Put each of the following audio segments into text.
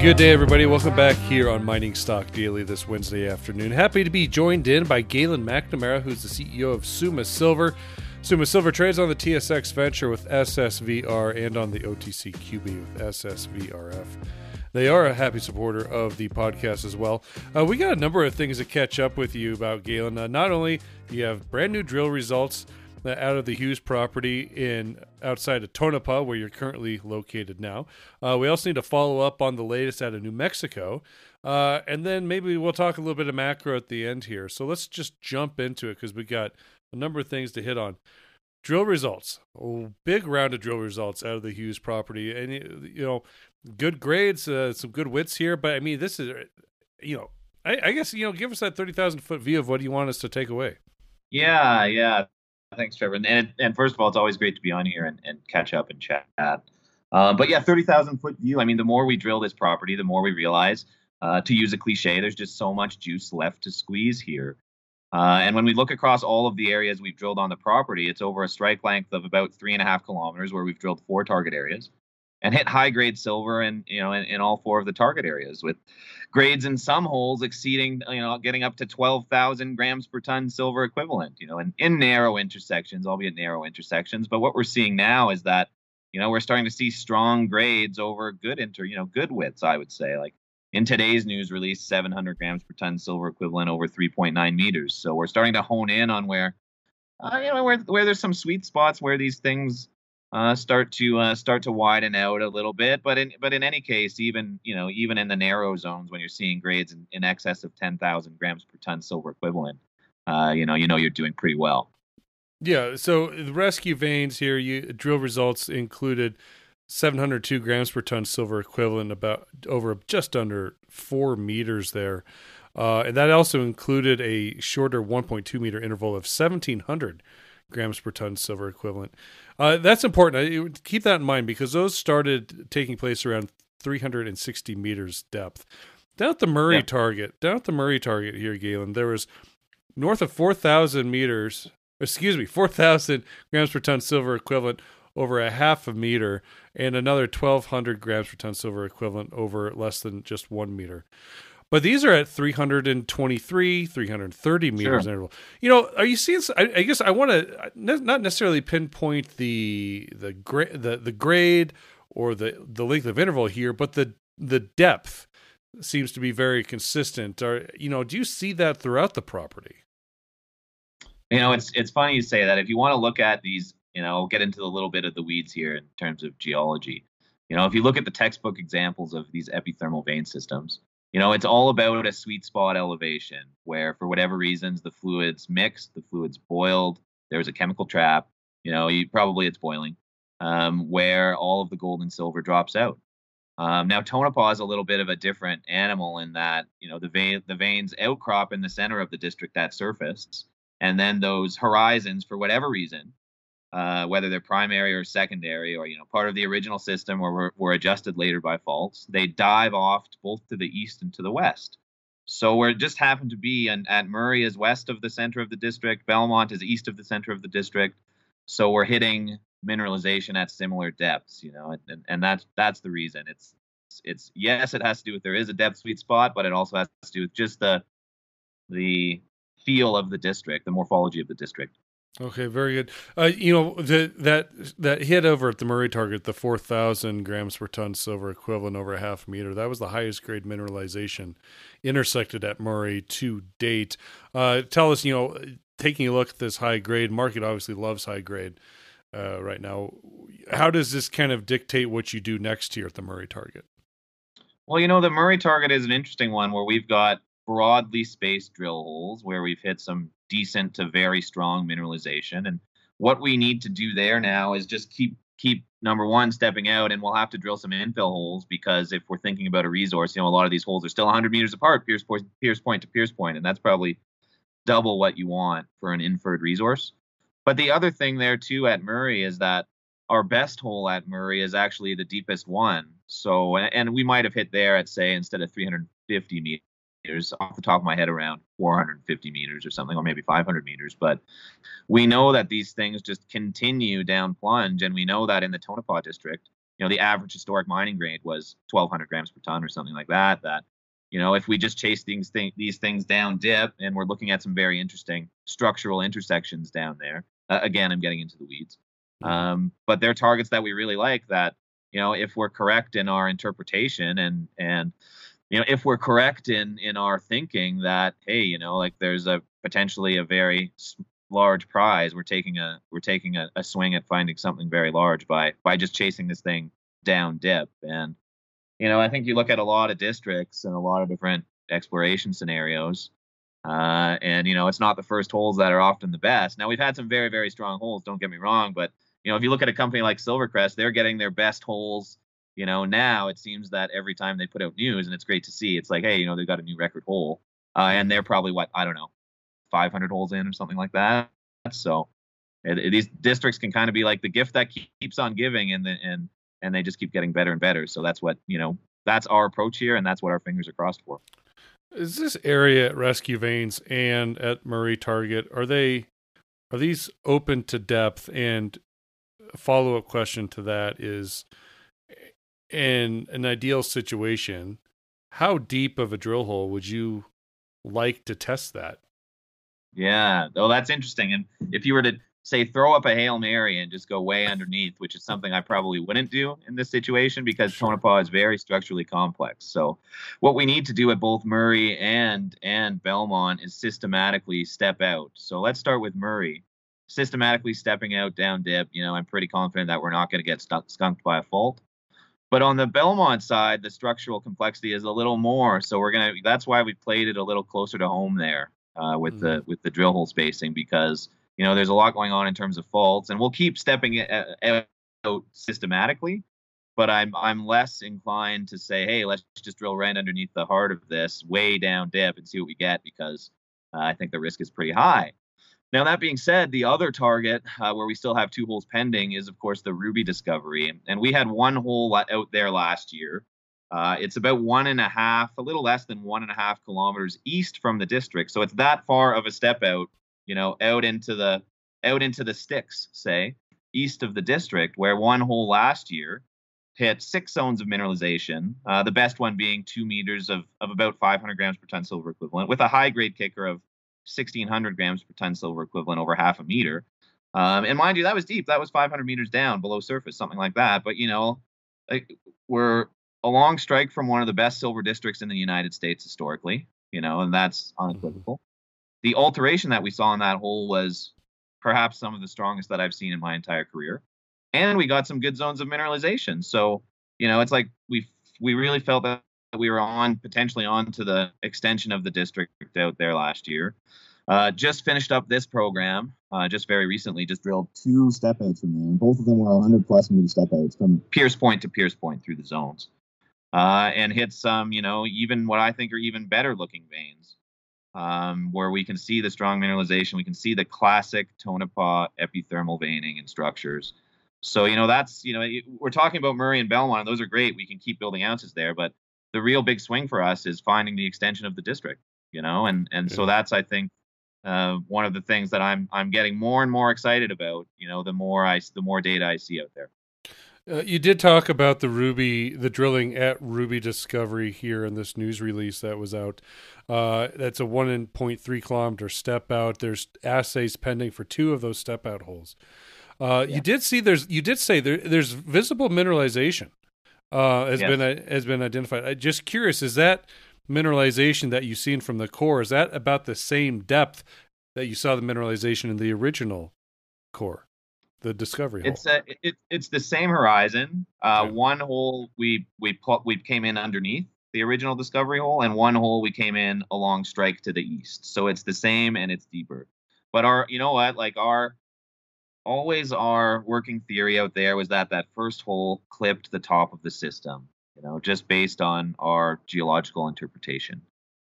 Good day, everybody. Welcome back here on Mining Stock Daily this Wednesday afternoon. Happy to be joined in by Galen McNamara, who's the CEO of Summa Silver. Summa Silver trades on the TSX Venture with SSVR and on the OTCQB with SSVRF. They are a happy supporter of the podcast as well. Uh, we got a number of things to catch up with you about, Galen. Uh, not only do you have brand new drill results out of the Hughes property in outside of Tonopah, where you're currently located now. Uh, we also need to follow up on the latest out of New Mexico, uh, and then maybe we'll talk a little bit of macro at the end here. So let's just jump into it because we got a number of things to hit on. Drill results, oh, big round of drill results out of the Hughes property, and you know, good grades, uh, some good widths here. But I mean, this is, you know, I, I guess you know, give us that thirty thousand foot view of what you want us to take away. Yeah, yeah. Thanks, Trevor. And, and first of all, it's always great to be on here and, and catch up and chat. Uh, but yeah, 30,000 foot view. I mean, the more we drill this property, the more we realize, uh, to use a cliche, there's just so much juice left to squeeze here. Uh, and when we look across all of the areas we've drilled on the property, it's over a strike length of about three and a half kilometers where we've drilled four target areas and hit high grade silver and you know in, in, all four of the target areas with grades in some holes exceeding you know getting up to 12,000 grams per ton silver equivalent you know in, in narrow intersections albeit narrow intersections. But what we're seeing now is that you know we're starting to see strong grades over good inter you know good widths i would say. Like in today's news release 700 grams per ton silver equivalent over 3.9 meters. So we're starting to hone in on where uh, you know where where there's some sweet spots where these things uh, start to uh, start to widen out a little bit. But in but in any case, even you know even in the narrow zones when you're seeing grades in, in excess of 10,000 grams per ton silver equivalent, uh, you know you know you're doing pretty well. Yeah. So the rescue veins here, you drill results included 702 grams per ton silver equivalent, about over just under four meters there. Uh, and that also included a shorter 1.2 meter interval of 1700 grams per ton silver equivalent. Uh, that's important. Keep that in mind because those started taking place around 360 meters depth. Down at the Murray yeah. target, down at the Murray target here, Galen, there was north of 4,000 meters, excuse me, 4,000 grams per ton silver equivalent over a half a meter and another 1,200 grams per ton silver equivalent over less than just one meter. But these are at 323, 330 meters sure. interval. You know, are you seeing? I, I guess I want to uh, not necessarily pinpoint the the grade the, the grade or the the length of interval here, but the the depth seems to be very consistent. Or you know, do you see that throughout the property? You know, it's it's funny you say that. If you want to look at these, you know, get into a little bit of the weeds here in terms of geology. You know, if you look at the textbook examples of these epithermal vein systems, you know, it's all about a sweet spot elevation where, for whatever reasons, the fluids mixed, the fluids boiled, there's a chemical trap, you know, you, probably it's boiling, um, where all of the gold and silver drops out. Um, now, Tonopah is a little bit of a different animal in that, you know, the, vein, the veins outcrop in the center of the district that surface. And then those horizons, for whatever reason, uh, whether they're primary or secondary or you know part of the original system or were, were adjusted later by faults they dive off both to the east and to the west. So we're just happened to be and at murray is west of the center of the district belmont is east of the center of the district. So we're hitting mineralization at similar depths you know and, and that's that's the reason. It's it's yes it has to do with there is a depth sweet spot but it also has to do with just the the feel of the district the morphology of the district Okay, very good. Uh, you know the, that that hit over at the Murray target, the four thousand grams per ton silver equivalent over a half meter. That was the highest grade mineralization intersected at Murray to date. Uh, tell us, you know, taking a look at this high grade market, obviously loves high grade uh, right now. How does this kind of dictate what you do next here at the Murray target? Well, you know, the Murray target is an interesting one where we've got broadly spaced drill holes where we've hit some decent to very strong mineralization. And what we need to do there now is just keep keep number one stepping out, and we'll have to drill some infill holes because if we're thinking about a resource, you know, a lot of these holes are still 100 meters apart, Pierce point, Pierce point to Pierce point, and that's probably double what you want for an inferred resource. But the other thing there too at Murray is that our best hole at Murray is actually the deepest one. So, and we might have hit there at say instead of 350 meters meters off the top of my head around 450 meters or something or maybe 500 meters but we know that these things just continue down plunge and we know that in the tonopah district you know the average historic mining grade was 1200 grams per ton or something like that that you know if we just chase these things these things down dip and we're looking at some very interesting structural intersections down there uh, again i'm getting into the weeds mm-hmm. um, but they're targets that we really like that you know if we're correct in our interpretation and and you know if we're correct in in our thinking that hey you know like there's a potentially a very large prize we're taking a we're taking a, a swing at finding something very large by by just chasing this thing down dip. And you know i think you look at a lot of districts and a lot of different exploration scenarios uh, and you know it's not the first holes that are often the best. Now we've had some very very strong holes don't get me wrong but you know if you look at a company like silvercrest they're getting their best holes you know now it seems that every time they put out news and it's great to see it's like hey you know they've got a new record hole uh, and they're probably what i don't know 500 holes in or something like that. So it, it, these districts can kind of be like the gift that keeps on giving, and the, and and they just keep getting better and better. So that's what you know. That's our approach here, and that's what our fingers are crossed for. Is this area at Rescue Veins and at Murray Target are they are these open to depth? And follow up question to that is, in an ideal situation, how deep of a drill hole would you like to test that? Yeah. Oh, that's interesting. And if you were to say throw up a hail mary and just go way underneath, which is something I probably wouldn't do in this situation because. Tonopah is very structurally complex. So, what we need to do at both Murray and and Belmont is systematically step out. So let's start with Murray. Systematically stepping out down dip. You know, I'm pretty confident that we're not going to get stuck, skunked by a fault. But on the Belmont side, the structural complexity is a little more. So we're gonna. That's why we played it a little closer to home there uh, with mm-hmm. the with the drill hole spacing because you know there's a lot going on in terms of faults, and we'll keep stepping it out systematically. But I'm I'm less inclined to say, hey, let's just drill right underneath the heart of this, way down dip, and see what we get because uh, I think the risk is pretty high. Now, that being said, the other target uh, where we still have two holes pending is, of course, the Ruby discovery. And we had one hole out there last year uh, it's about one and a half, a little less than one and a half kilometers east from the district. So it's that far of a step out, you know, out into the out into the sticks, say, east of the district, where one hole last year hit six zones of mineralization. Uh, the best one being two meters of of about 500 grams per ton silver equivalent, with a high grade kicker of 1600 grams per ton silver equivalent over half a meter. Um, and mind you, that was deep. That was 500 meters down below surface, something like that. But you know, like, we're a long strike from one of the best silver districts in the United States historically, you know, and that's unequivocal. The alteration that we saw in that hole was perhaps some of the strongest that I've seen in my entire career. And we got some good zones of mineralization. So, you know, it's like we we really felt that we were on potentially on to the extension of the district out there last year. Uh, just finished up this program uh, just very recently. Just drilled two step outs from there, and both of them were 100 plus meter step outs from Pierce Point to Pierce Point through the zones uh, and hit some, you know, even what I think are even better looking veins, um, where we can see the strong mineralization. We can see the classic Tonopah epithermal veining and structures. So, you know, that's, you know, we're talking about Murray and Belmont, and those are great. We can keep building ounces there, but the real big swing for us is finding the extension of the district, you know, and and yeah. so that's I think uh, one of the things that I'm I'm getting more and more excited about. You know, the more I the more data I see out there. Uh, you did talk about the Ruby, the drilling at Ruby Discovery here in this news release that was out. Uh, that's a one and point three kilometer step out. There's assays pending for two of those step out holes. Uh, yeah. You did see there's you did say there, there's visible mineralization uh, has been uh, has been identified. I'm just curious, is that mineralization that you've seen from the core is that about the same depth that you saw the mineralization in the original core? the discovery hole? It's a, it, it's the same horizon. Uh. One hole we we put, we came in underneath the original discovery hole, and one hole we came in along strike to the east. So it's the same and it's deeper. But our, you know what, like our always our working theory out there was that that first hole clipped the top of the system. You know, just based on our geological interpretation.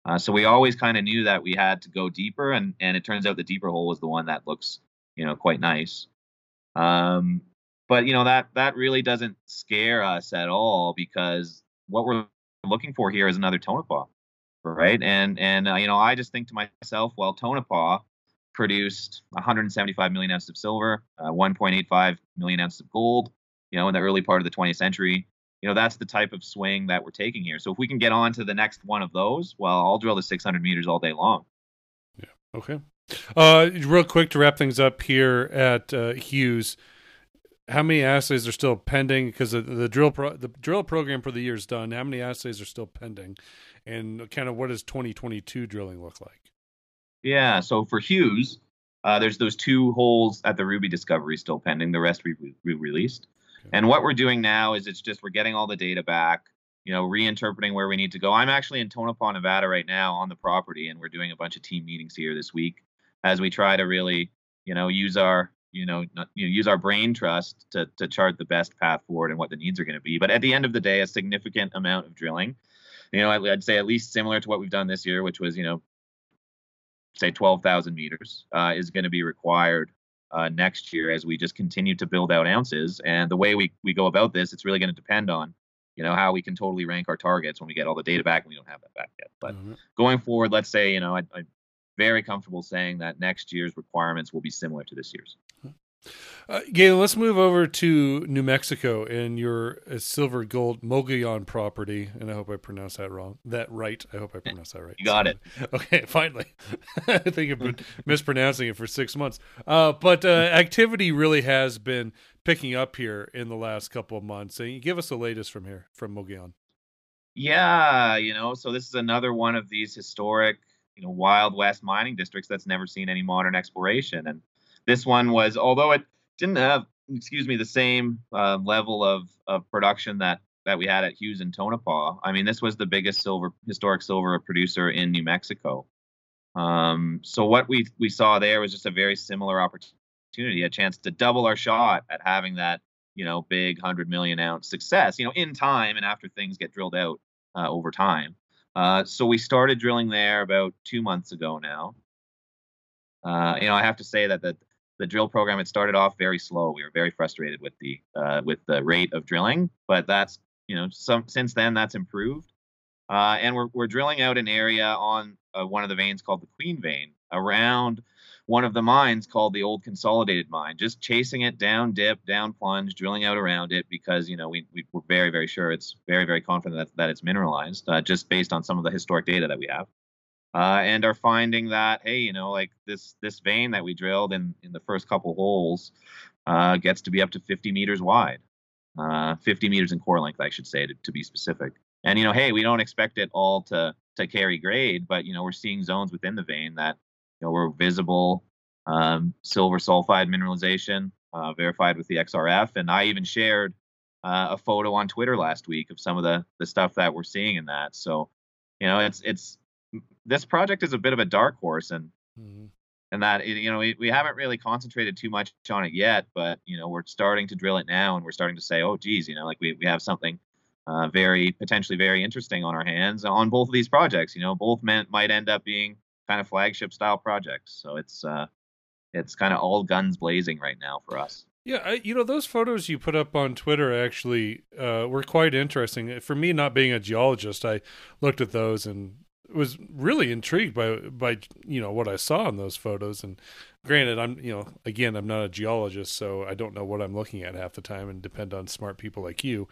Uh, so we always kind of knew that we had to go deeper, and and it turns out the deeper hole was the one that looks, you know, quite nice. Um, but you know that that really doesn't scare us at all because what we're looking for here is another Tonopah, right? And and uh, you know I just think to myself, well, Tonopah produced 175 million ounces of silver, uh, 1.85 million ounces of gold, you know, in the early part of the 20th century. You know, that's the type of swing that we're taking here. So if we can get on to the next one of those, well, I'll drill the 600 meters all day long. Yeah. Okay. Uh, real quick to wrap things up here at uh, Hughes, how many assays are still pending? Because the, the drill pro, the drill program for the year is done. How many assays are still pending, and kind of what does 2022 drilling look like? Yeah. So for Hughes, uh, there's those two holes at the Ruby discovery still pending. The rest we, we released. Okay. And what we're doing now is it's just we're getting all the data back, you know, reinterpreting where we need to go. I'm actually in Tonopah, Nevada right now on the property, and we're doing a bunch of team meetings here this week as we try to really, you know, use our you know, not, you know, use our brain trust to to chart the best path forward and what the needs are going to be. But at the end of the day, a significant amount of drilling, you know, I'd say at least similar to what we've done this year, which was you know say 12,000 meters, uh, is going to be required uh, next year as we just continue to build out ounces. And the way we, we go about this, it's really going to depend on, you know, how we can totally rank our targets when we get all the data back. And we don't have that back yet. But mm-hmm. going forward, let's say, you know, I, I'm very comfortable saying that next year's requirements will be similar to this year's. Uh, Gail, let's move over to New Mexico and your uh, silver gold Mogollon property. And I hope I pronounced that wrong. That right. I hope I pronounced that right. You got it. Okay, finally. I think I've been mispronouncing it for six months. Uh, but uh, activity really has been picking up here in the last couple of months. And give us the latest from here, from Mogollon. Yeah, you know, so this is another one of these historic, you know, Wild West mining districts that's never seen any modern exploration. And this one was, although it didn't have, excuse me, the same uh, level of, of production that that we had at Hughes and Tonopah. I mean, this was the biggest silver historic silver producer in New Mexico. Um, so what we we saw there was just a very similar opportunity, a chance to double our shot at having that you know big hundred million ounce success, you know, in time and after things get drilled out uh, over time. Uh, so we started drilling there about two months ago now. Uh, you know, I have to say that the the drill program it started off very slow. We were very frustrated with the uh, with the rate of drilling, but that's you know some since then that's improved. Uh, and we're we're drilling out an area on uh, one of the veins called the Queen Vein around one of the mines called the Old Consolidated Mine. Just chasing it down dip, down plunge, drilling out around it because you know we, we are very very sure it's very very confident that, that it's mineralized uh, just based on some of the historic data that we have uh, and are finding that hey, you know, like this this vein that we drilled in in the first couple holes uh, gets to be up to 50 meters wide, uh, 50 meters in core length, I should say, to, to be specific. And you know, hey, we don't expect it all to to carry grade, but you know, we're seeing zones within the vein that you know were visible um, silver sulfide mineralization uh, verified with the XRF, and I even shared uh, a photo on Twitter last week of some of the the stuff that we're seeing in that. So, you know, it's it's this project is a bit of a dark horse and mm-hmm. and that you know we, we haven't really concentrated too much on it yet but you know we're starting to drill it now and we're starting to say oh geez you know like we, we have something uh, very potentially very interesting on our hands on both of these projects you know both meant might end up being kind of flagship style projects so it's uh it's kind of all guns blazing right now for us yeah, I, you know those photos you put up on Twitter actually uh, were quite interesting. For me, not being a geologist, I looked at those and was really intrigued by by you know what I saw in those photos. And granted, I'm you know again I'm not a geologist, so I don't know what I'm looking at half the time, and depend on smart people like you.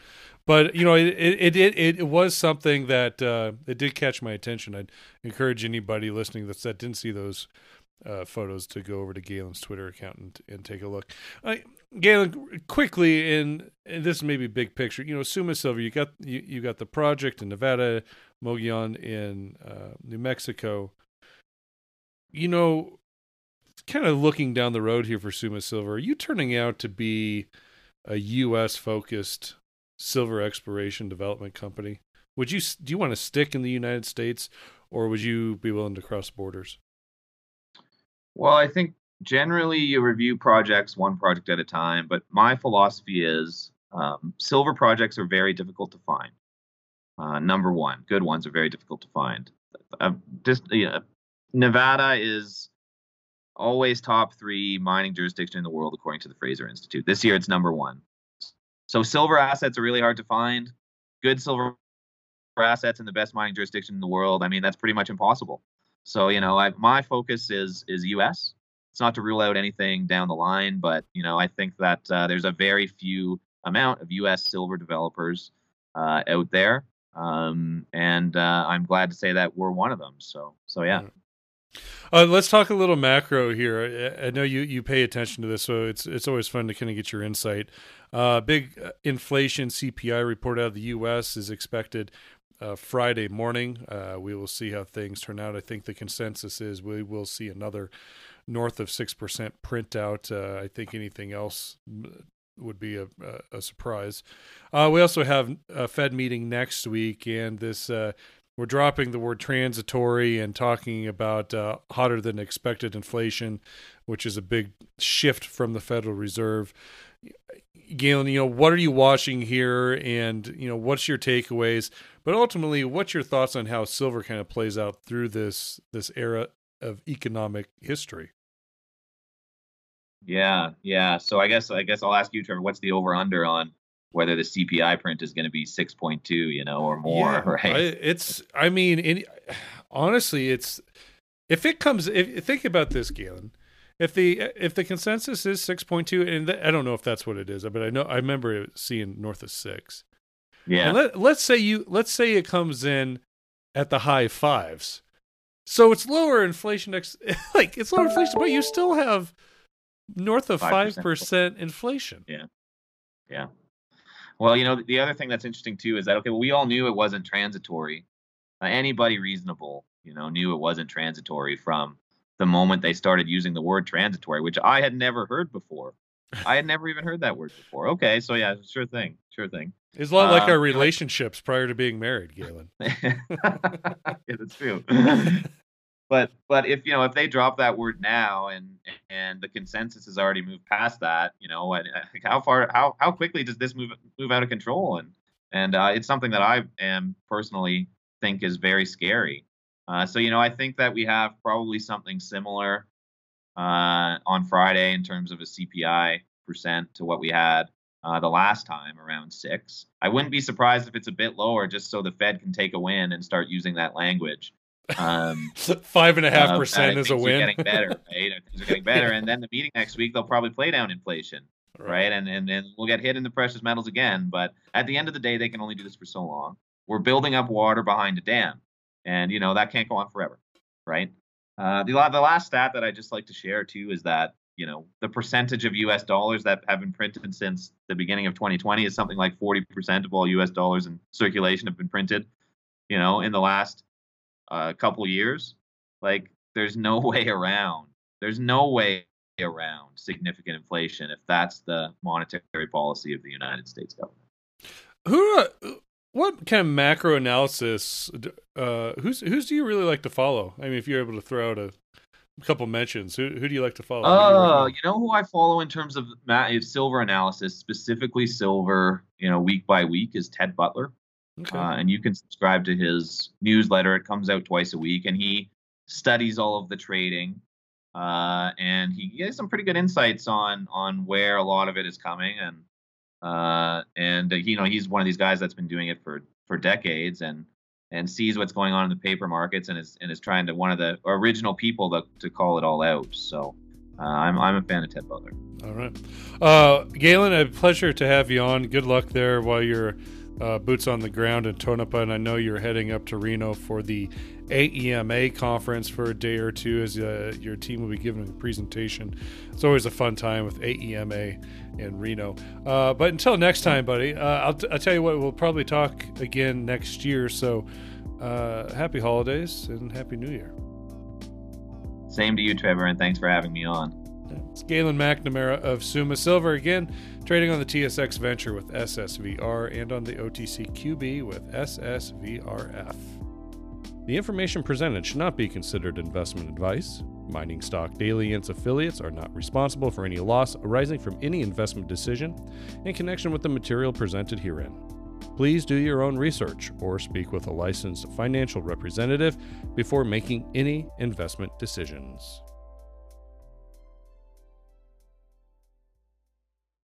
But you know it it it it, was something that uh, it did catch my attention. I'd encourage anybody listening that that didn't see those uh, photos to go over to Galen's Twitter account and, and take a look. I, Galen, quickly, and, and this may be big picture. You know, Summa Silver, you got you, you got the project in Nevada, Mogollon in uh, New Mexico. You know, kind of looking down the road here for Summa Silver, are you turning out to be a U.S. focused silver exploration development company? Would you do you want to stick in the United States, or would you be willing to cross borders? Well, I think generally you review projects one project at a time, but my philosophy is um, silver projects are very difficult to find. Uh, number one, good ones are very difficult to find. Uh, just you know, Nevada is always top three mining jurisdiction in the world according to the Fraser Institute. This year it's number one. So silver assets are really hard to find. Good silver assets in the best mining jurisdiction in the world. I mean, that's pretty much impossible. So you know, I, my focus is is U.S. It's not to rule out anything down the line, but you know, I think that uh, there's a very few amount of U.S. silver developers uh, out there, um, and uh, I'm glad to say that we're one of them. So, so yeah. Uh, let's talk a little macro here. I, I, know you, you pay attention to this, so it's it's always fun to kind of get your insight. Uh, big uh, inflation CPI report out of the U.S. is expected uh, Friday morning. Uh, we will see how things turn out. I think the consensus is we will see another north of six percent printout. Uh, I think anything else would be a, a, a surprise. Uh, we also have a Fed meeting next week, and this uh, we're dropping the word transitory and talking about uh, hotter than expected inflation, which is a big shift from the Federal Reserve. Galen, you know, what are you watching here, and you know, what's your takeaways? But ultimately, what's your thoughts on how silver kind of plays out through this this era of economic history? Yeah, yeah. So I guess I guess I'll ask you, Trevor. What's the over under on whether the CPI print is going to be six point two, you know, or more? Yeah, right? I, it's. I mean, in, honestly, it's if it comes. If think about this, Galen. If the if the consensus is six point two, and th- I don't know if that's what it is, but I know I remember seeing north of six. Yeah. And let, let's say you let's say it comes in at the high fives. So it's lower inflation ex- like it's lower inflation, but you still have north of five percent inflation. Yeah. Yeah. Well, you know, the other thing that's interesting too is that okay, well, we all knew it wasn't transitory. Uh, anybody reasonable, you know, knew it wasn't transitory from the moment they started using the word transitory, which I had never heard before. I had never even heard that word before. Okay, so yeah, sure thing, sure thing. It's a lot like our um, relationships prior to being married, Galen. yeah, that's true. but but if you know if they drop that word now and and the consensus has already moved past that, you know, and how far how how quickly does this move move out of control? And and uh, it's something that I am personally think is very scary. Uh, so you know, I think that we have probably something similar uh, on Friday in terms of a CPI percent to what we had uh, the last time around six. I wouldn't be surprised if it's a bit lower, just so the Fed can take a win and start using that language. Um, Five and a half percent is a win. getting better, right? Things are getting better, and then the meeting next week they'll probably play down inflation, right? right? And and then we'll get hit in the precious metals again. But at the end of the day, they can only do this for so long. We're building up water behind a dam, and you know that can't go on forever, right? Uh, the, the last stat that I just like to share too is that you know the percentage of U.S. dollars that have been printed since the beginning of 2020 is something like 40% of all U.S. dollars in circulation have been printed. You know, in the last uh, couple years, like there's no way around. There's no way around significant inflation if that's the monetary policy of the United States government. Who what kind of macro analysis? Uh, who's who's do you really like to follow? I mean, if you're able to throw out a couple mentions, who who do you like to follow? Oh, uh, you know who I follow in terms of silver analysis, specifically silver. You know, week by week is Ted Butler, okay. uh, and you can subscribe to his newsletter. It comes out twice a week, and he studies all of the trading. Uh, and he has some pretty good insights on on where a lot of it is coming, and uh, and uh, you know he's one of these guys that's been doing it for for decades and and sees what's going on in the paper markets and is and is trying to one of the original people to, to call it all out. So uh, I'm I'm a fan of Ted Butler. All right, uh, Galen, a pleasure to have you on. Good luck there while you're uh, boots on the ground in Tonopah, and I know you're heading up to Reno for the AEMA conference for a day or two as uh, your team will be giving a presentation. It's always a fun time with AEMA in Reno. Uh, but until next time, buddy, uh, I'll, t- I'll tell you what, we'll probably talk again next year. So uh, happy holidays and happy new year. Same to you, Trevor, and thanks for having me on. It's Galen McNamara of Summa Silver again, trading on the TSX Venture with SSVR and on the OTC QB with SSVRF. The information presented should not be considered investment advice. Mining Stock Daily and its affiliates are not responsible for any loss arising from any investment decision in connection with the material presented herein. Please do your own research or speak with a licensed financial representative before making any investment decisions.